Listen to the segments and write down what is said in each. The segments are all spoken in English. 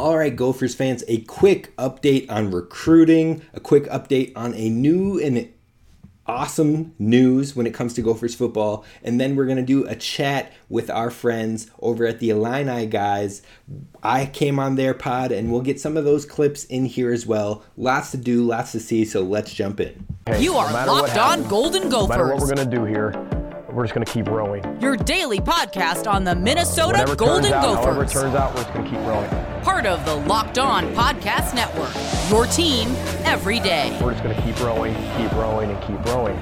All right, Gophers fans, a quick update on recruiting, a quick update on a new and awesome news when it comes to Gophers football. And then we're going to do a chat with our friends over at the Illini guys. I came on their pod and we'll get some of those clips in here as well. Lots to do, lots to see, so let's jump in. Hey, you are no locked on Golden Gophers. No matter what we're going to do here, we're just going to keep rowing. Your daily podcast on the Minnesota uh, Golden out, Gophers. However it turns out, we're just going to keep rowing. Part of the Locked On Podcast Network. Your team every day. We're just going to keep rowing, keep rowing, and keep rowing.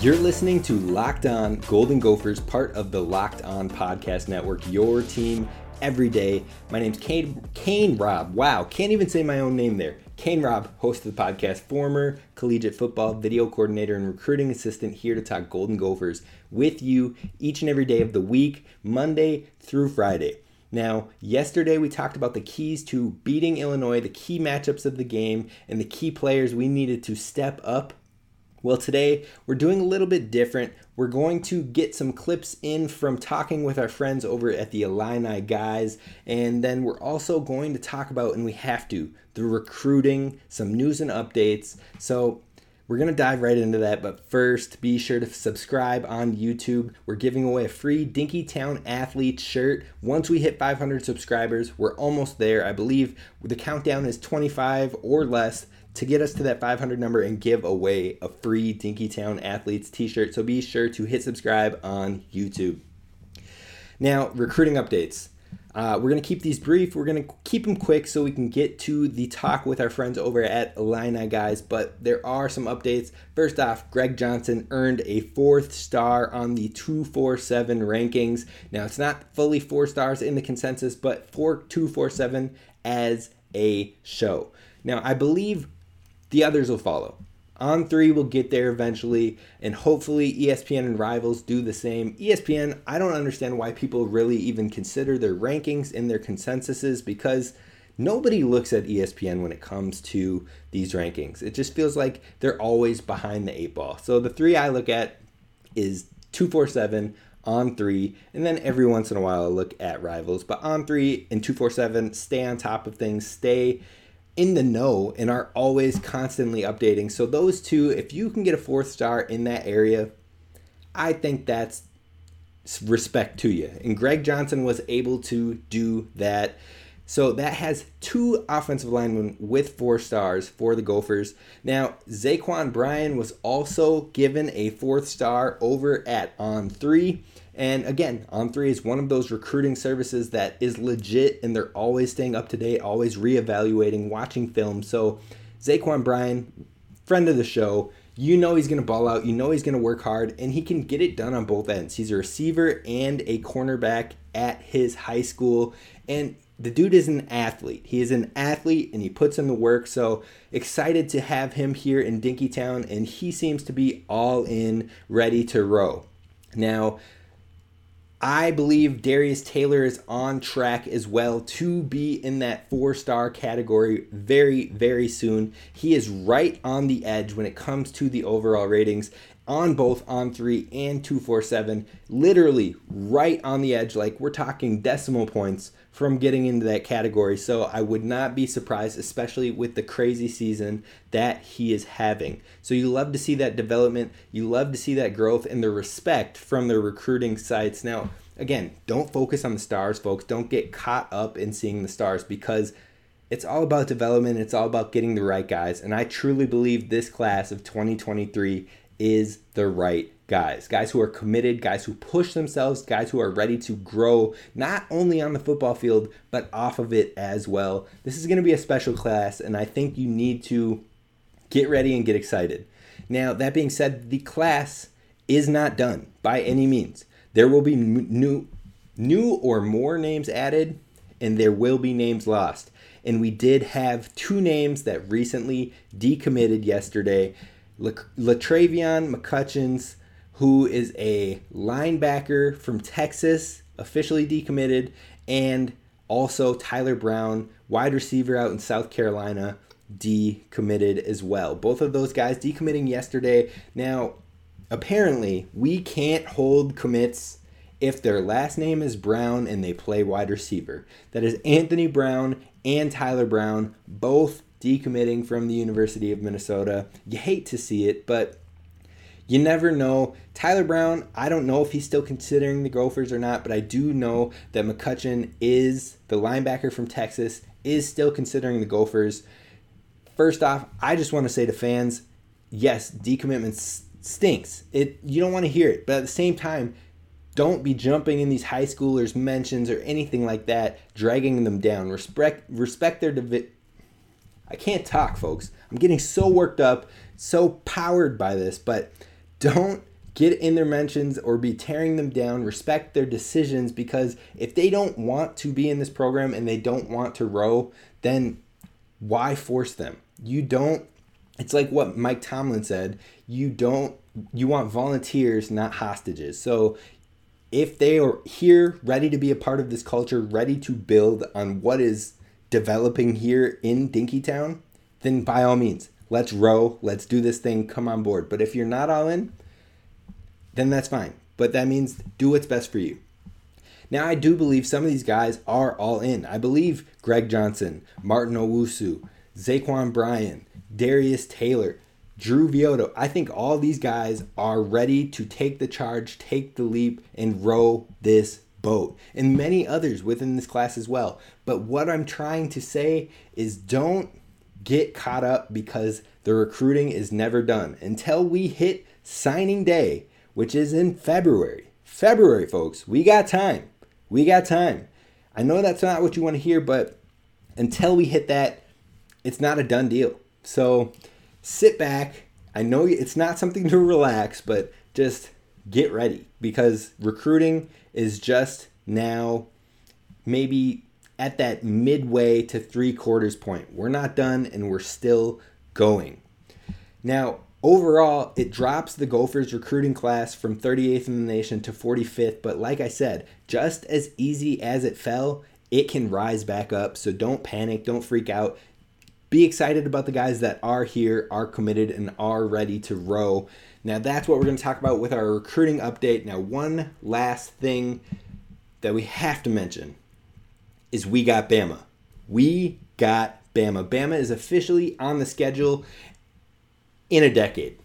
You're listening to Locked On Golden Gophers, part of the Locked On Podcast Network, your team every day. My name's Kane, Kane Robb. Wow, can't even say my own name there. Kane Robb, host of the podcast, former collegiate football video coordinator and recruiting assistant here to talk Golden Gophers with you each and every day of the week, Monday through Friday. Now, yesterday we talked about the keys to beating Illinois, the key matchups of the game, and the key players we needed to step up well, today we're doing a little bit different. We're going to get some clips in from talking with our friends over at the Illini guys, and then we're also going to talk about, and we have to, the recruiting, some news and updates. So we're going to dive right into that, but first, be sure to subscribe on YouTube. We're giving away a free Dinkytown Athlete shirt. Once we hit 500 subscribers, we're almost there. I believe the countdown is 25 or less to get us to that 500 number and give away a free Dinkytown Athletes t shirt. So be sure to hit subscribe on YouTube. Now, recruiting updates. Uh, we're going to keep these brief. We're going to keep them quick so we can get to the talk with our friends over at Illini Guys. But there are some updates. First off, Greg Johnson earned a fourth star on the 247 rankings. Now, it's not fully four stars in the consensus, but for 247 as a show. Now, I believe the others will follow. On three will get there eventually, and hopefully ESPN and rivals do the same. ESPN, I don't understand why people really even consider their rankings and their consensuses because nobody looks at ESPN when it comes to these rankings. It just feels like they're always behind the eight ball. So the three I look at is 247 on three, and then every once in a while I look at rivals. But on three and 247, stay on top of things, stay in the know and are always constantly updating. So those two, if you can get a fourth star in that area, I think that's respect to you. And Greg Johnson was able to do that. So that has two offensive linemen with four stars for the Gophers. Now, Zaquan Bryan was also given a fourth star over at On 3. And again, On3 is one of those recruiting services that is legit and they're always staying up to date, always reevaluating, watching film. So, Zaquan Bryan, friend of the show, you know he's going to ball out, you know he's going to work hard, and he can get it done on both ends. He's a receiver and a cornerback at his high school. And the dude is an athlete. He is an athlete and he puts in the work. So excited to have him here in Dinkytown, and he seems to be all in, ready to row. Now, I believe Darius Taylor is on track as well to be in that four star category very, very soon. He is right on the edge when it comes to the overall ratings on both on three and 247. Literally right on the edge. Like we're talking decimal points from getting into that category. So I would not be surprised, especially with the crazy season that he is having. So you love to see that development, you love to see that growth and the respect from the recruiting sites. Now, again, don't focus on the stars, folks. Don't get caught up in seeing the stars because it's all about development, it's all about getting the right guys. And I truly believe this class of 2023 is the right guys, guys who are committed, guys who push themselves, guys who are ready to grow not only on the football field but off of it as well. This is going to be a special class, and I think you need to get ready and get excited. Now, that being said, the class is not done by any means. There will be new, new or more names added, and there will be names lost. And we did have two names that recently decommitted yesterday. Latravion McCutcheons who is a linebacker from Texas, officially decommitted, and also Tyler Brown, wide receiver out in South Carolina, decommitted as well. Both of those guys decommitting yesterday. Now, apparently we can't hold commits if their last name is Brown and they play wide receiver. That is Anthony Brown and Tyler Brown, both decommitting from the University of Minnesota. You hate to see it, but you never know. Tyler Brown, I don't know if he's still considering the Gophers or not, but I do know that McCutcheon is the linebacker from Texas, is still considering the Gophers. First off, I just want to say to fans, yes, decommitment stinks. It you don't want to hear it, but at the same time, don't be jumping in these high schoolers' mentions or anything like that, dragging them down. Respect respect their I can't talk, folks. I'm getting so worked up, so powered by this, but don't get in their mentions or be tearing them down. Respect their decisions because if they don't want to be in this program and they don't want to row, then why force them? You don't it's like what Mike Tomlin said, you don't you want volunteers, not hostages. So if they are here ready to be a part of this culture, ready to build on what is developing here in Dinkytown, then by all means, let's row, let's do this thing, come on board. But if you're not all in, then that's fine. But that means do what's best for you. Now, I do believe some of these guys are all in. I believe Greg Johnson, Martin Owusu, Zaquan Bryan, Darius Taylor, Drew Vioto, I think all these guys are ready to take the charge, take the leap, and row this boat. And many others within this class as well. But what I'm trying to say is don't get caught up because the recruiting is never done. Until we hit signing day, which is in February. February, folks, we got time. We got time. I know that's not what you want to hear, but until we hit that, it's not a done deal. So, sit back. I know it's not something to relax, but just get ready because recruiting is just now maybe at that midway to three quarters point. We're not done and we're still going. Now, overall, it drops the Gophers recruiting class from 38th in the nation to 45th, but like I said, just as easy as it fell, it can rise back up. So don't panic, don't freak out be excited about the guys that are here, are committed, and are ready to row. Now, that's what we're going to talk about with our recruiting update. Now, one last thing that we have to mention is we got Bama. We got Bama. Bama is officially on the schedule in a decade,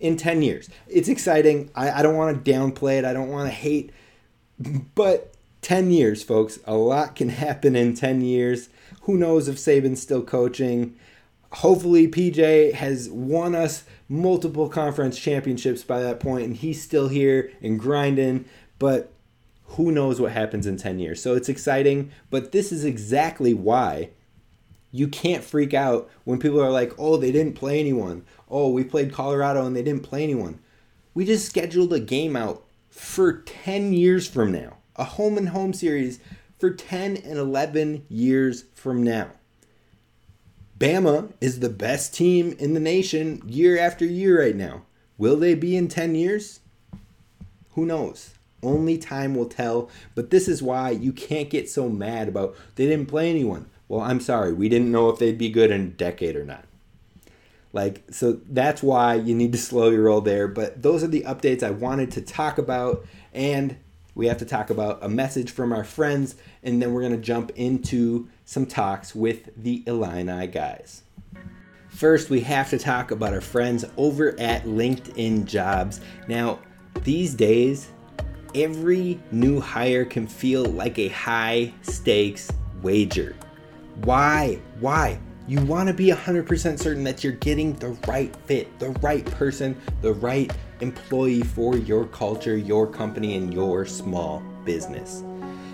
in 10 years. It's exciting. I, I don't want to downplay it, I don't want to hate, but 10 years, folks. A lot can happen in 10 years. Who knows if Saban's still coaching? Hopefully, PJ has won us multiple conference championships by that point, and he's still here and grinding. But who knows what happens in 10 years? So it's exciting, but this is exactly why you can't freak out when people are like, oh, they didn't play anyone. Oh, we played Colorado and they didn't play anyone. We just scheduled a game out for 10 years from now, a home and home series for 10 and 11 years from now. Bama is the best team in the nation year after year right now. Will they be in 10 years? Who knows? Only time will tell. But this is why you can't get so mad about they didn't play anyone. Well, I'm sorry. We didn't know if they'd be good in a decade or not. Like, so that's why you need to slow your roll there. But those are the updates I wanted to talk about. And we have to talk about a message from our friends, and then we're going to jump into some talks with the Illini guys. First, we have to talk about our friends over at LinkedIn Jobs. Now, these days, every new hire can feel like a high stakes wager. Why? Why? You want to be 100% certain that you're getting the right fit, the right person, the right employee for your culture, your company, and your small business.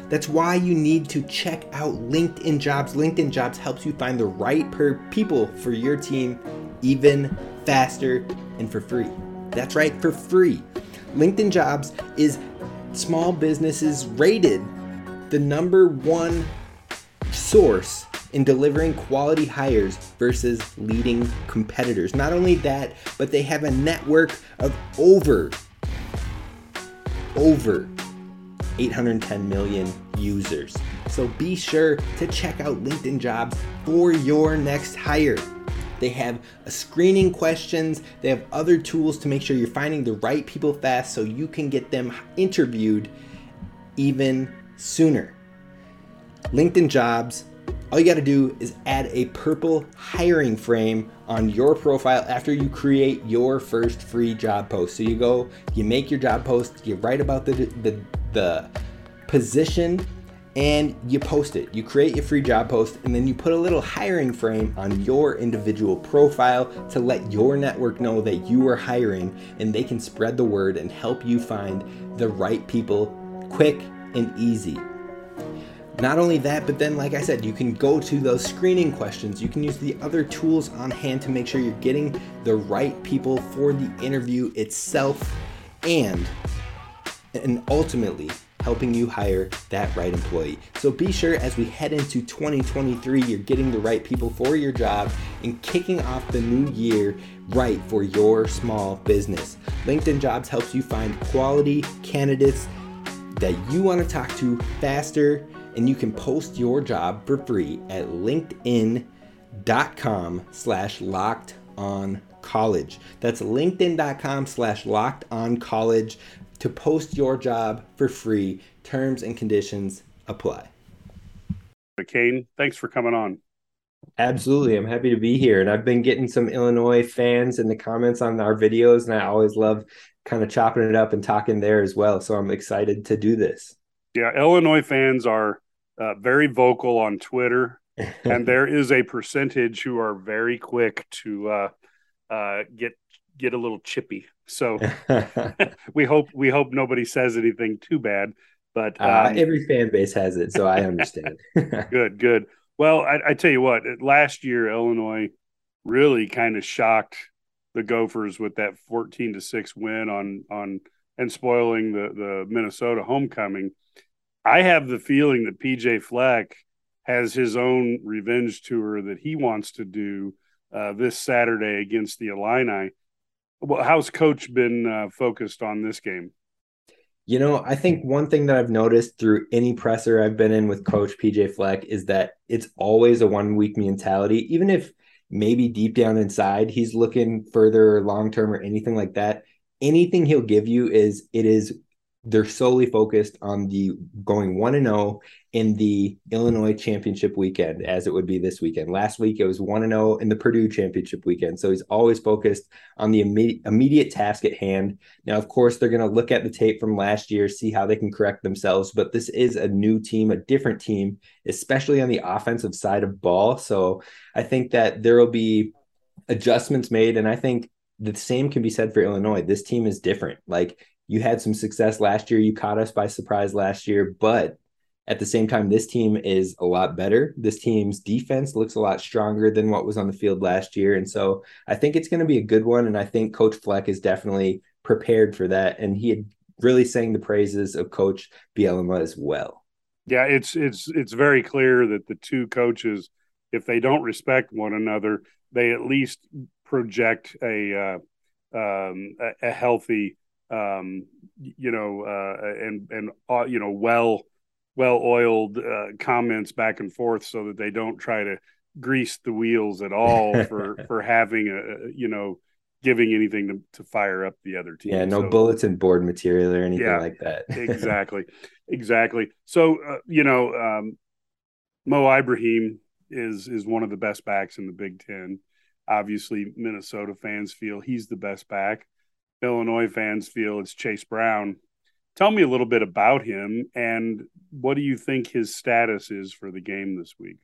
That's why you need to check out LinkedIn Jobs. LinkedIn Jobs helps you find the right per people for your team even faster and for free. That's right, for free. LinkedIn Jobs is small businesses rated the number one source in delivering quality hires versus leading competitors. Not only that, but they have a network of over over 810 million users. So be sure to check out LinkedIn Jobs for your next hire. They have a screening questions, they have other tools to make sure you're finding the right people fast so you can get them interviewed even sooner. LinkedIn Jobs, all you got to do is add a purple hiring frame on your profile after you create your first free job post. So you go, you make your job post, you write about the the, the position and you post it. You create your free job post and then you put a little hiring frame on your individual profile to let your network know that you are hiring and they can spread the word and help you find the right people quick and easy. Not only that, but then, like I said, you can go to those screening questions. You can use the other tools on hand to make sure you're getting the right people for the interview itself and and ultimately helping you hire that right employee. So be sure as we head into 2023, you're getting the right people for your job and kicking off the new year right for your small business. LinkedIn Jobs helps you find quality candidates that you want to talk to faster and you can post your job for free at linkedin.com slash locked on college that's linkedin.com slash locked on college to post your job for free terms and conditions apply Kane, thanks for coming on. Absolutely. I'm happy to be here. And I've been getting some Illinois fans in the comments on our videos, and I always love kind of chopping it up and talking there as well. So I'm excited to do this. Yeah, Illinois fans are uh, very vocal on Twitter, and there is a percentage who are very quick to uh, uh, get get a little chippy. So we hope we hope nobody says anything too bad. But uh, um, every fan base has it, so I understand. good, good. Well, I, I tell you what, last year Illinois really kind of shocked the Gophers with that fourteen to six win on on and spoiling the the Minnesota homecoming. I have the feeling that PJ Fleck has his own revenge tour that he wants to do uh, this Saturday against the Illini. Well, how's Coach been uh, focused on this game? You know, I think one thing that I've noticed through any presser I've been in with Coach PJ Fleck is that it's always a one week mentality. Even if maybe deep down inside he's looking further long term or anything like that, anything he'll give you is it is they're solely focused on the going 1 and 0 in the Illinois championship weekend as it would be this weekend. Last week it was 1 and 0 in the Purdue championship weekend. So he's always focused on the immediate, immediate task at hand. Now of course they're going to look at the tape from last year, see how they can correct themselves, but this is a new team, a different team, especially on the offensive side of ball. So I think that there will be adjustments made and I think the same can be said for Illinois. This team is different. Like you had some success last year. You caught us by surprise last year, but at the same time, this team is a lot better. This team's defense looks a lot stronger than what was on the field last year. And so I think it's going to be a good one. And I think Coach Fleck is definitely prepared for that. And he had really sang the praises of Coach Bielema as well. Yeah, it's it's it's very clear that the two coaches, if they don't respect one another, they at least project a uh, um, a, a healthy um, you know, uh, and and uh, you know, well well oiled uh, comments back and forth, so that they don't try to grease the wheels at all for for having a you know giving anything to, to fire up the other team. Yeah, no so, bulletin board material or anything yeah, like that. exactly, exactly. So uh, you know, um, Mo Ibrahim is is one of the best backs in the Big Ten. Obviously, Minnesota fans feel he's the best back. Illinois fans feel it's Chase Brown. Tell me a little bit about him and what do you think his status is for the game this week?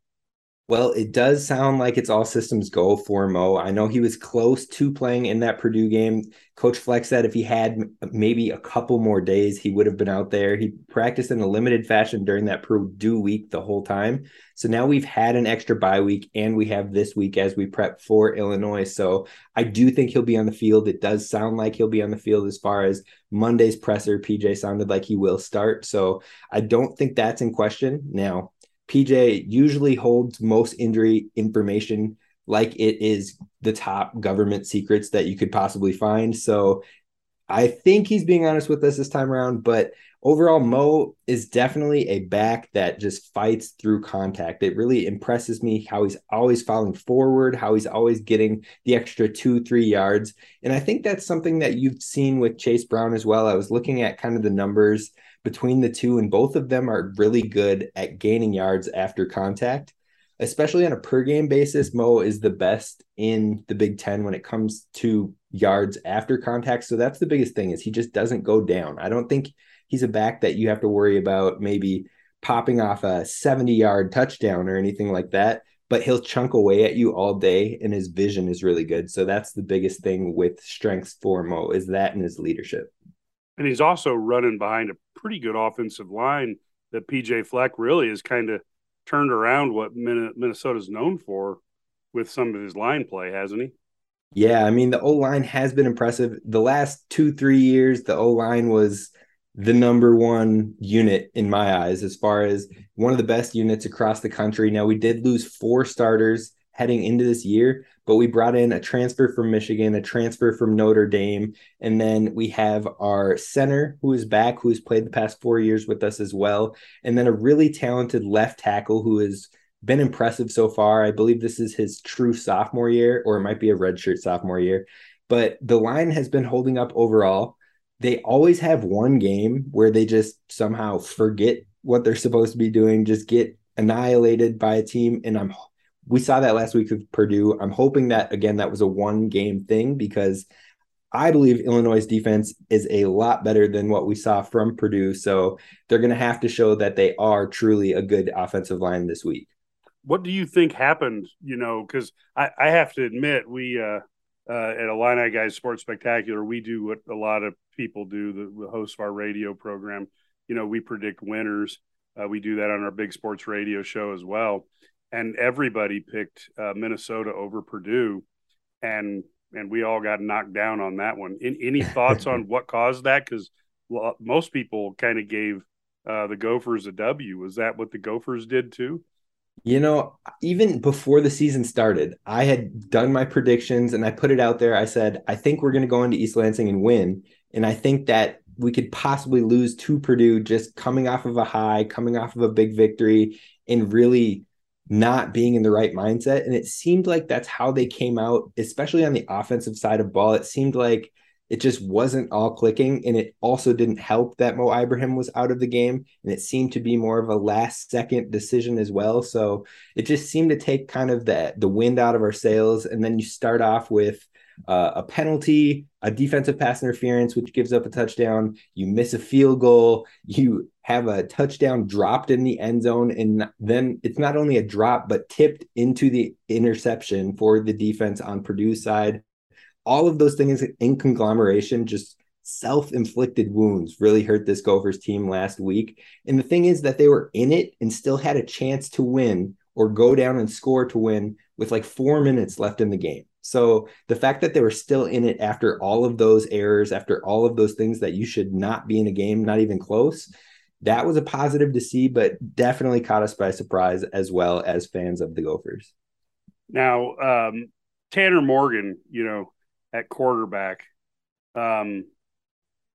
Well, it does sound like it's all systems go for Mo. I know he was close to playing in that Purdue game. Coach Fleck said if he had maybe a couple more days, he would have been out there. He practiced in a limited fashion during that Purdue week the whole time. So now we've had an extra bye week and we have this week as we prep for Illinois. So I do think he'll be on the field. It does sound like he'll be on the field as far as Monday's presser. PJ sounded like he will start. So I don't think that's in question. Now, PJ usually holds most injury information like it is the top government secrets that you could possibly find. So I think he's being honest with us this time around, but overall, Mo is definitely a back that just fights through contact. It really impresses me how he's always falling forward, how he's always getting the extra two, three yards. And I think that's something that you've seen with Chase Brown as well. I was looking at kind of the numbers between the two, and both of them are really good at gaining yards after contact especially on a per game basis, Mo is the best in the Big Ten when it comes to yards after contact. So that's the biggest thing is he just doesn't go down. I don't think he's a back that you have to worry about maybe popping off a 70 yard touchdown or anything like that. But he'll chunk away at you all day, and his vision is really good. So that's the biggest thing with strengths for Mo is that and his leadership. And he's also running behind a pretty good offensive line that PJ Fleck really has kind of turned around what Minnesota's known for with some of his line play, hasn't he? Yeah, I mean the O line has been impressive. The last two three years, the O line was the number one unit in my eyes as far as one of the best units across the country. Now we did lose four starters heading into this year, but we brought in a transfer from Michigan, a transfer from Notre Dame, and then we have our center who is back, who's played the past four years with us as well, and then a really talented left tackle who has been impressive so far. I believe this is his true sophomore year, or it might be a redshirt sophomore year, but the line has been holding up overall. They always have one game where they just somehow forget what they're supposed to be doing, just get annihilated by a team, and I'm we saw that last week with Purdue. I'm hoping that again that was a one game thing because I believe Illinois' defense is a lot better than what we saw from Purdue. So they're going to have to show that they are truly a good offensive line this week. What do you think happened? You know, because I, I, have to admit, we uh, uh, at Illini Guys Sports Spectacular, we do what a lot of people do, the, the host of our radio program. You know, we predict winners. Uh, we do that on our big sports radio show as well and everybody picked uh, Minnesota over Purdue, and and we all got knocked down on that one. In, any thoughts on what caused that? Because well, most people kind of gave uh, the Gophers a W. Was that what the Gophers did too? You know, even before the season started, I had done my predictions and I put it out there. I said, I think we're going to go into East Lansing and win. And I think that we could possibly lose to Purdue just coming off of a high, coming off of a big victory, and really not being in the right mindset. And it seemed like that's how they came out, especially on the offensive side of ball. It seemed like it just wasn't all clicking. And it also didn't help that Mo Ibrahim was out of the game. And it seemed to be more of a last second decision as well. So it just seemed to take kind of the, the wind out of our sails. And then you start off with uh, a penalty, a defensive pass interference, which gives up a touchdown. You miss a field goal. You have a touchdown dropped in the end zone. And then it's not only a drop, but tipped into the interception for the defense on Purdue's side. All of those things in conglomeration, just self inflicted wounds, really hurt this Gophers team last week. And the thing is that they were in it and still had a chance to win or go down and score to win with like four minutes left in the game. So the fact that they were still in it after all of those errors, after all of those things that you should not be in a game, not even close, that was a positive to see, but definitely caught us by surprise as well as fans of the Gophers. Now, um, Tanner Morgan, you know, at quarterback, um,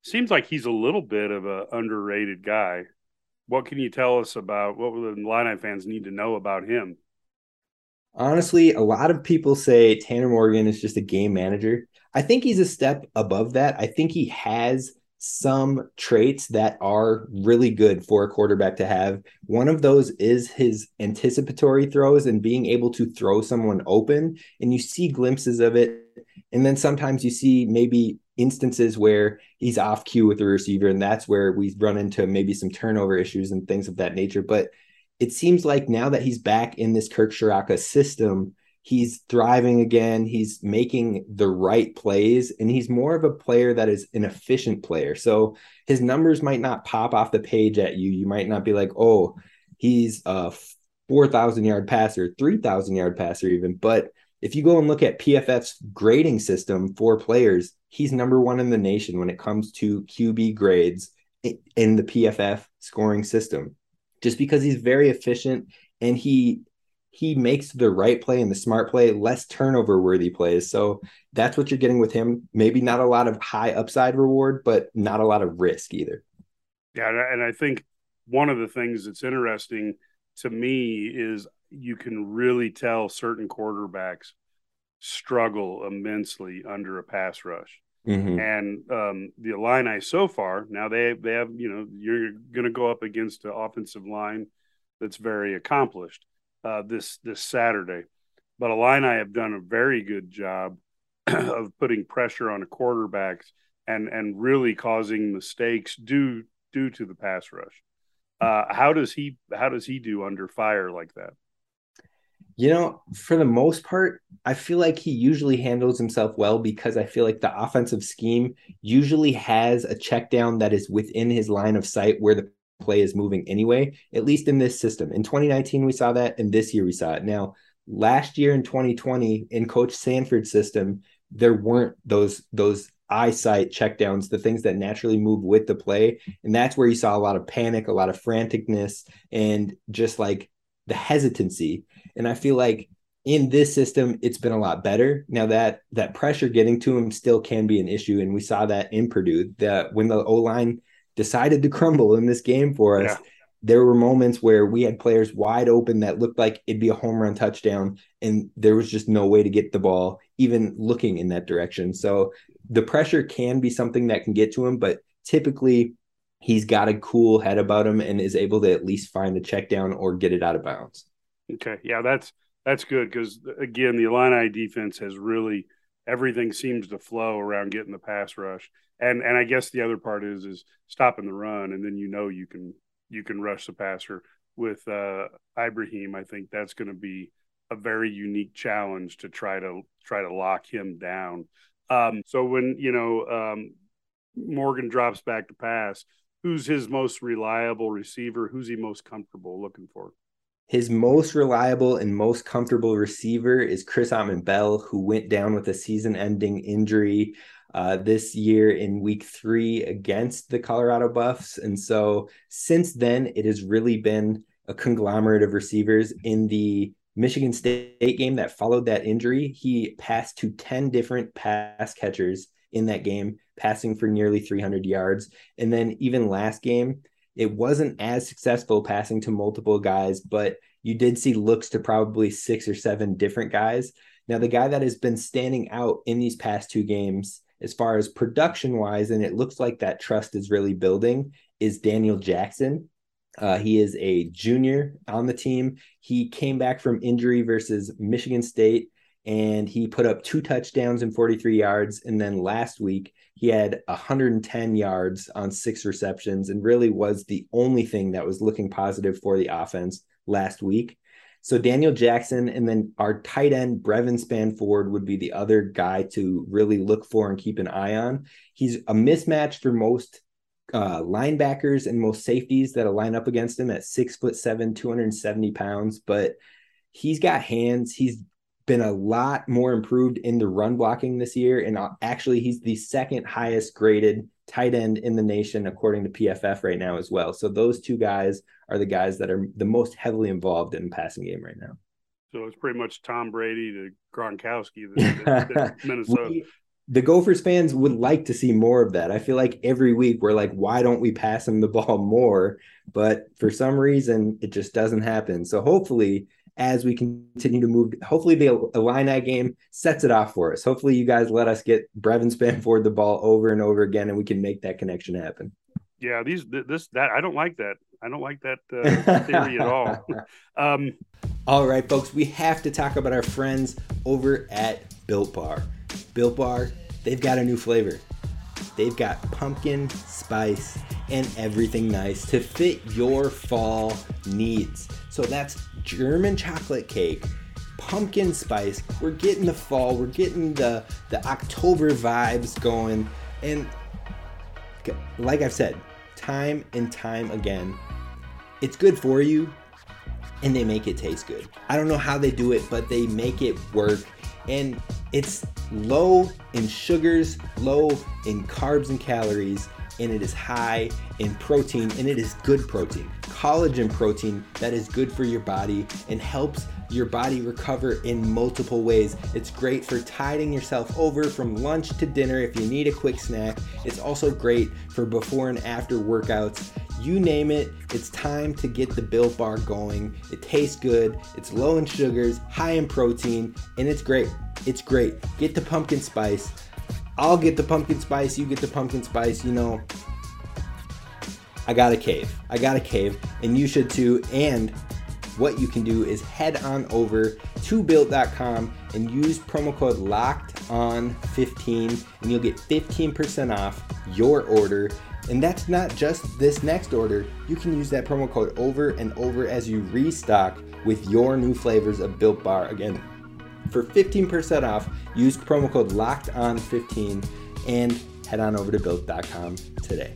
seems like he's a little bit of a underrated guy. What can you tell us about what the Illini fans need to know about him? Honestly, a lot of people say Tanner Morgan is just a game manager. I think he's a step above that. I think he has some traits that are really good for a quarterback to have. One of those is his anticipatory throws and being able to throw someone open. And you see glimpses of it. And then sometimes you see maybe instances where he's off cue with the receiver, and that's where we run into maybe some turnover issues and things of that nature. But it seems like now that he's back in this Kirk Ciarrocca system, he's thriving again. He's making the right plays, and he's more of a player that is an efficient player. So his numbers might not pop off the page at you. You might not be like, oh, he's a 4,000 yard passer, 3,000 yard passer, even. But if you go and look at PFF's grading system for players, he's number one in the nation when it comes to QB grades in the PFF scoring system just because he's very efficient and he he makes the right play and the smart play, less turnover worthy plays. So that's what you're getting with him. Maybe not a lot of high upside reward, but not a lot of risk either. Yeah, and I think one of the things that's interesting to me is you can really tell certain quarterbacks struggle immensely under a pass rush. Mm-hmm. And um, the Illini so far now they they have you know you're going to go up against an offensive line that's very accomplished uh, this this Saturday, but Illini have done a very good job of putting pressure on the quarterbacks and and really causing mistakes due due to the pass rush. Uh, how does he how does he do under fire like that? You know, for the most part, I feel like he usually handles himself well because I feel like the offensive scheme usually has a check down that is within his line of sight where the play is moving anyway, at least in this system. In 2019, we saw that, and this year we saw it. Now, last year in 2020, in Coach Sanford's system, there weren't those those eyesight checkdowns, the things that naturally move with the play. And that's where you saw a lot of panic, a lot of franticness, and just like the hesitancy. And I feel like in this system, it's been a lot better. Now that that pressure getting to him still can be an issue, and we saw that in Purdue. That when the O line decided to crumble in this game for us, yeah. there were moments where we had players wide open that looked like it'd be a home run touchdown, and there was just no way to get the ball even looking in that direction. So the pressure can be something that can get to him, but typically he's got a cool head about him and is able to at least find the check down or get it out of bounds. Okay. Yeah, that's that's good because again, the Illini defense has really everything seems to flow around getting the pass rush. And and I guess the other part is is stopping the run and then you know you can you can rush the passer with uh Ibrahim. I think that's going to be a very unique challenge to try to try to lock him down. Um, so when you know um, Morgan drops back to pass, who's his most reliable receiver? Who's he most comfortable looking for? His most reliable and most comfortable receiver is Chris Autman-Bell, who went down with a season-ending injury uh, this year in Week Three against the Colorado Buffs, and so since then it has really been a conglomerate of receivers in the Michigan State game that followed that injury. He passed to 10 different pass catchers in that game, passing for nearly 300 yards. And then even last game, it wasn't as successful passing to multiple guys, but you did see looks to probably six or seven different guys. Now, the guy that has been standing out in these past two games, as far as production wise, and it looks like that trust is really building, is Daniel Jackson. Uh, he is a junior on the team. He came back from injury versus Michigan State and he put up two touchdowns and 43 yards. And then last week, he had 110 yards on six receptions and really was the only thing that was looking positive for the offense last week. So Daniel Jackson and then our tight end Brevyn Spann-Ford would be the other guy to really look for and keep an eye on. He's a mismatch for most uh, linebackers and most safeties that'll line up against him at six foot seven, 270 pounds. But he's got hands. He's been a lot more improved in the run blocking this year. And uh, actually, he's the second highest graded tight end in the nation, according to PFF right now as well. So those two guys are the guys that are the most heavily involved in the passing game right now. So it's pretty much Tom Brady to Gronkowski, the, the Minnesota. we, the Gophers fans would like to see more of that. I feel like every week we're like, why don't we pass him the ball more? But for some reason, it just doesn't happen. So hopefully, as we continue to move, hopefully the Illini game sets it off for us. Hopefully, you guys let us get Brevyn Spann-Ford the ball over and over again, and we can make that connection happen. Yeah, these this that I don't like that. I don't like that uh, theory at all. Um, all right, folks, we have to talk about our friends over at Built Bar. Built Bar, they've got a new flavor. They've got pumpkin, spice, and everything nice to fit your fall needs. So that's German chocolate cake, pumpkin spice. We're getting the fall, we're getting the, the October vibes going. And like I've said, time and time again, it's good for you and they make it taste good. I don't know how they do it, but they make it work and it's low in sugars, low in carbs and calories, and it is high in protein, and it is good protein. Collagen protein that is good for your body and helps your body recover in multiple ways. It's great for tiding yourself over from lunch to dinner if you need a quick snack. It's also great for before and after workouts. You name it, it's time to get the Built Bar going. It tastes good, it's low in sugars, high in protein, and it's great. It's great. Get the pumpkin spice. I'll get the pumpkin spice, you get the pumpkin spice, you know. I got a cave. I got a cave, and you should too. And what you can do is head on over to built.com and use promo code locked on 15 and you'll get 15% off your order and that's not just this next order you can use that promo code over and over as you restock with your new flavors of built bar again for 15% off use promo code locked on 15 and head on over to built.com today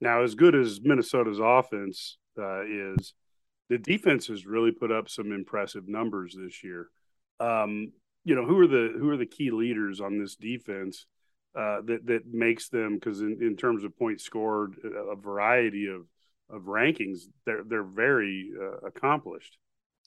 now as good as minnesota's offense uh, is the defense has really put up some impressive numbers this year. Um, you know, who are the who are the key leaders on this defense uh, that that makes them? Because in, in terms of points scored, a variety of of rankings, they're they're very uh, accomplished.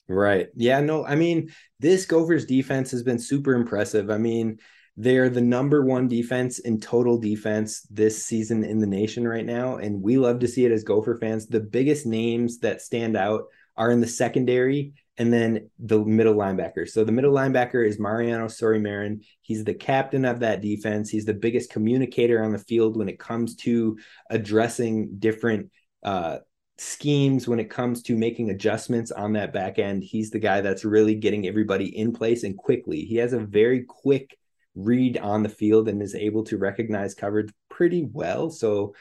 Right. Yeah. No. I mean, this Gophers defense has been super impressive. I mean, they're the number one defense in total defense this season in the nation right now. And we love to see it as Gopher fans. The biggest names that stand out are in the secondary and then the middle linebacker. So the middle linebacker is Mariano Sori-Marin. He's the captain of that defense. He's the biggest communicator on the field when it comes to addressing different uh, schemes, when it comes to making adjustments on that back end. He's the guy that's really getting everybody in place and quickly. He has a very quick read on the field and is able to recognize coverage pretty well. So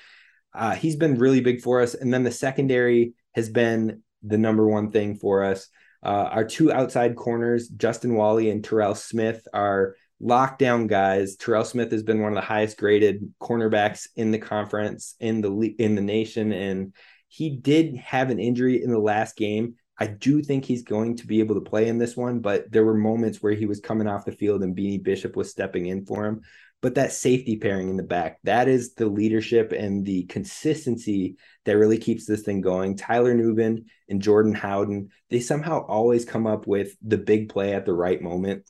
uh, he's been really big for us. And then the secondary has been the number one thing for us. Uh, our two outside corners, Justin Walley and Terrell Smith, are lockdown guys. Terrell Smith has been one of the highest graded cornerbacks in the conference in the in the nation, and he did have an injury in the last game I do think he's going to be able to play in this one, but there were moments where he was coming off the field and Beanie Bishop was stepping in for him. But that safety pairing in the back, that is the leadership and the consistency that really keeps this thing going. Tyler Nubin and Jordan Howden, they somehow always come up with the big play at the right moment.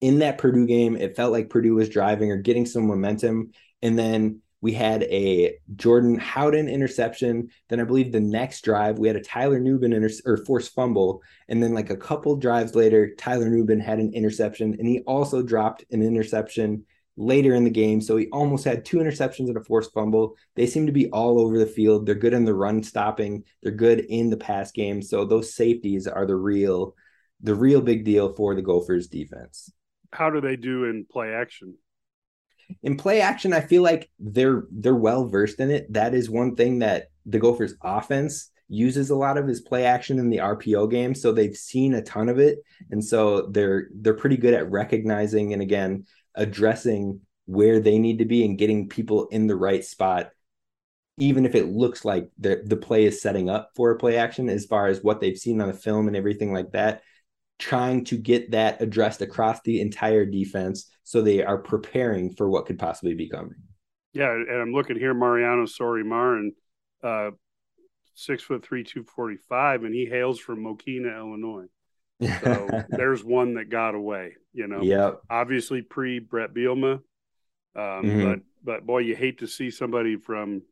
In that Purdue game, it felt like Purdue was driving or getting some momentum. And then we had a Jordan Howden interception. Then I believe the next drive we had a Tyler Nubin inter- or forced fumble, and then like a couple drives later, Tyler Nubin had an interception, and he also dropped an interception later in the game. So he almost had two interceptions and a forced fumble. They seem to be all over the field. They're good in the run stopping. They're good in the pass game. So those safeties are the real, the real big deal for the Gophers defense. How do they do in play action? In play action, I feel like they're they're well versed in it. That is one thing that the Gophers offense uses a lot of his play action in the RPO game. So they've seen a ton of it. And so they're they're pretty good at recognizing and again addressing where they need to be and getting people in the right spot even if it looks like the the play is setting up for a play action as far as what they've seen on the film and everything like that trying to get that addressed across the entire defense so they are preparing for what could possibly be coming. Yeah, and I'm looking here, Mariano Sori-Marin, uh, six foot three, two forty five, and he hails from Mokena, Illinois. So there's one that got away. You know, yeah. Obviously pre Bret Bielema, um, mm-hmm. but but boy, you hate to see somebody from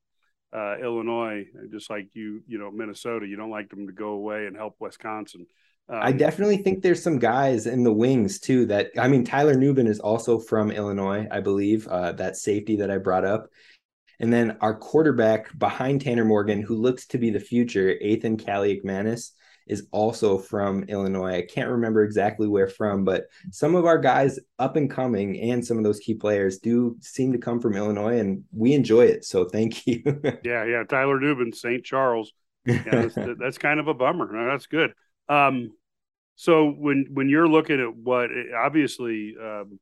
uh, Illinois, just like you, you know, Minnesota. You don't like them to go away and help Wisconsin. Um, I definitely think there's some guys in the wings too that I mean Tyler Nubin is also from Illinois, I believe. Uh, that safety that I brought up. And then our quarterback behind Tanner Morgan, who looks to be the future, Ethan Kaliakmanis, is also from Illinois. I can't remember exactly where from, but some of our guys up and coming and some of those key players do seem to come from Illinois, and we enjoy it. So thank you. yeah, yeah. Tyler Nubin, St. Charles. Yeah, that's, that's kind of a bummer. No, that's good. Um, so when when you're looking at what obviously um,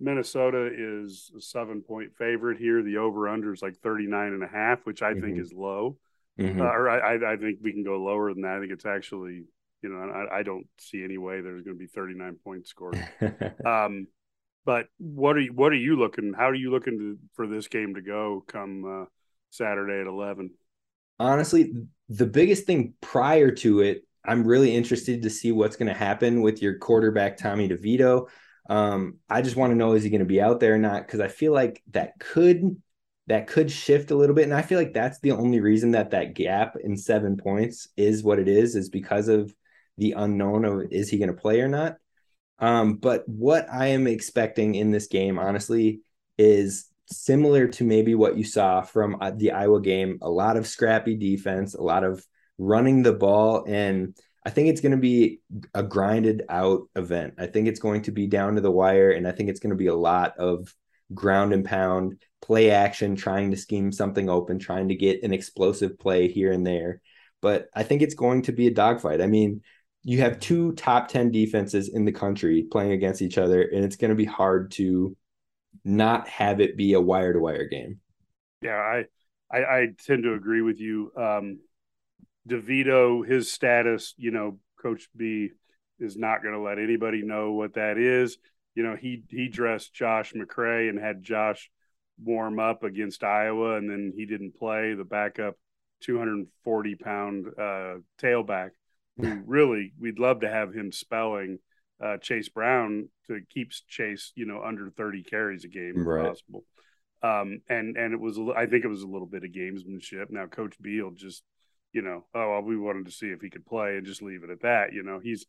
Minnesota is a seven point favorite here, the over under is like 39 and a half, which I mm-hmm. think is low. Mm-hmm. Uh, or I, I think we can go lower than that. I think it's actually, you know, I, I don't see any way there's going to be 39 points scored. um, but what are you, what are you looking? How are you looking to, for this game to go come uh, Saturday at 11? Honestly, the biggest thing prior to it I'm really interested to see what's going to happen with your quarterback, Tommy DeVito. Um, I just want to know is he going to be out there or not? Because I feel like that could that could shift a little bit, and I feel like that's the only reason that that gap in seven points is what it is, is because of the unknown of is he going to play or not. Um, but what I am expecting in this game, honestly, is similar to maybe what you saw from uh, the Iowa game. A lot of scrappy defense, a lot of running the ball, and I think it's going to be a grinded out event. I think it's going to be down to the wire, and I think it's going to be a lot of ground and pound, play action, trying to scheme something open, trying to get an explosive play here and there. But I think it's going to be a dogfight. I mean, you have two top 10 defenses in the country playing against each other, and it's going to be hard to not have it be a wire to wire game. Yeah, I, I, I tend to agree with you. Um, DeVito, his status, you know, Coach B is not going to let anybody know what that is. You know, he he dressed Josh McCray and had Josh warm up against Iowa, and then he didn't play. The backup, 240 pound uh, tailback. Who really, we'd love to have him spelling uh, Chase Brown to keep Chase, you know, under 30 carries a game if Right. possible. Um, and and it was, I think it was a little bit of gamesmanship. Now, Coach Beal just, you know, oh, well, we wanted to see if he could play and just leave it at that. You know, he's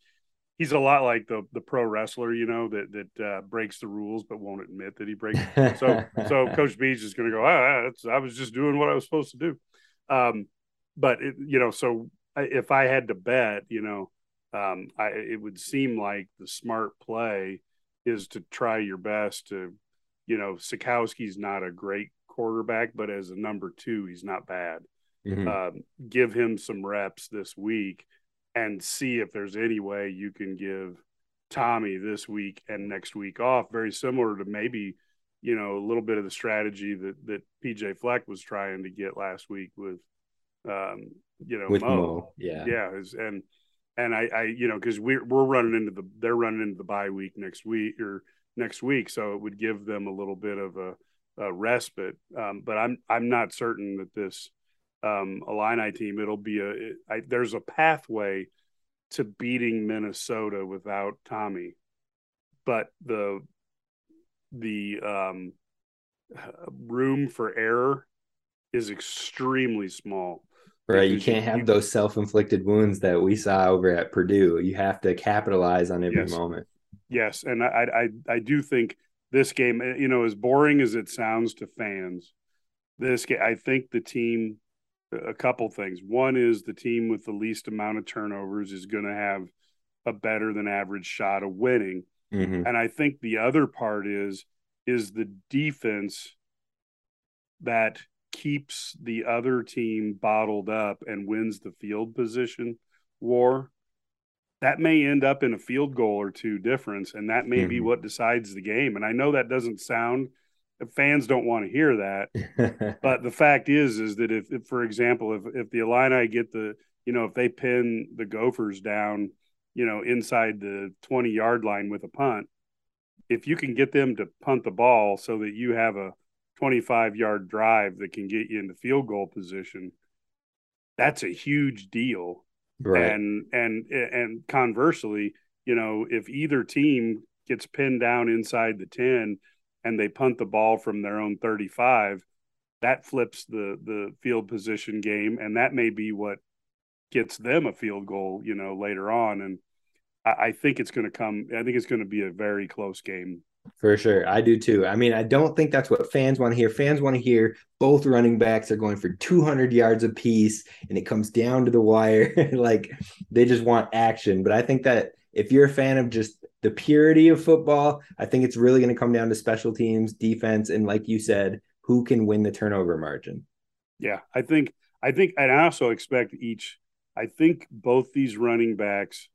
he's a lot like the the pro wrestler, you know, that that uh, breaks the rules but won't admit that he breaks. so so Coach B's is going to go, ah, that's, I was just doing what I was supposed to do. Um, but it, you know, so if I had to bet, you know, um, I, it would seem like the smart play is to try your best to, you know, Sitkowski's not a great quarterback, but as a number two, he's not bad. Mhm. Um, give him some reps this week and see if there's any way you can give Tommy this week and next week off. Very similar to maybe, you know, a little bit of the strategy that that PJ Fleck was trying to get last week with, um, you know, with Mo Mo. Yeah. yeah is- and and i i you know because we're we're running into the they're running into the bye week next week or next week so it would give them a little bit of a, a respite um, but i'm i'm not certain that this um Illini team it'll be a it, I, there's a pathway to beating minnesota without tommy but the the um room for error is extremely small Right. You can't have you- those self inflicted wounds that we saw over at Purdue. You have to capitalize on every Yes. moment. Yes, and I, I I do think this game, you know, as boring as it sounds to fans, this game, I think the team, a couple things. One is the team with the least amount of turnovers is going to have a better than average shot of winning, Mhm. and I think the other part is is the defense that keeps the other team bottled up and wins the field position war that may end up in a field goal or two difference and that may be Mhm. what decides the game and i know that doesn't sound fans don't want to hear that but the fact is is that if, if for example if if the Illini get the you know if they pin the Gophers down you know inside the 20 yard line with a punt if you can get them to punt the ball so that you have a 25 yard drive that can get you into field goal position that's a huge deal right. and and and conversely you know if either team gets pinned down inside the 10 and they punt the ball from their own 35 that flips the the field position game and that may be what gets them a field goal you know later on and i, I think it's going to come i think it's going to be a very close game For sure. I do too. I mean, I don't think that's what fans want to hear. Fans want to hear both running backs are going for 200 yards apiece and it comes down to the wire. like they just want action. But I think that if you're a fan of just the purity of football, I think it's really going to come down to special teams, defense, and like you said, who can win the turnover margin. Yeah, I think I think and I also expect each I think both these running backs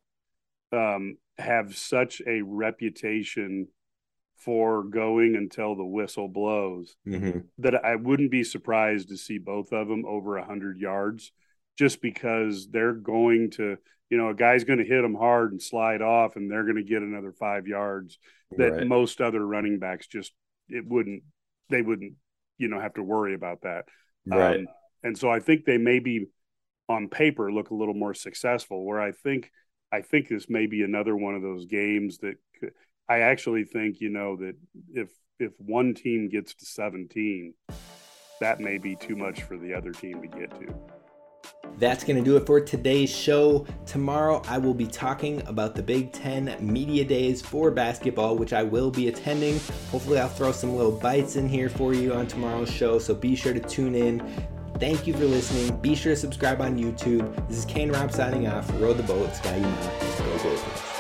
um have such a reputation for going until the whistle blows Mhm. that I wouldn't be surprised to see both of them over 100 yards just because they're going to you know a guy's going to hit them hard and slide off and they're going to get another 5 yards that Right. most other running backs just it wouldn't they wouldn't you know have to worry about that Right. um, and so I think they may be on paper look a little more successful. Where I think I think this may be another one of those games that could, I actually think you know that if if one team gets to 17, that may be too much for the other team to get to. That's going to do it for today's show. Tomorrow, I will be talking about the Big Ten Media Days for basketball, which I will be attending. Hopefully, I'll throw some little bites in here for you on tomorrow's show, so be sure to tune in. Thank you for listening. Be sure to subscribe on YouTube. This is Kane Rob signing off. Row the boat, Sky Go.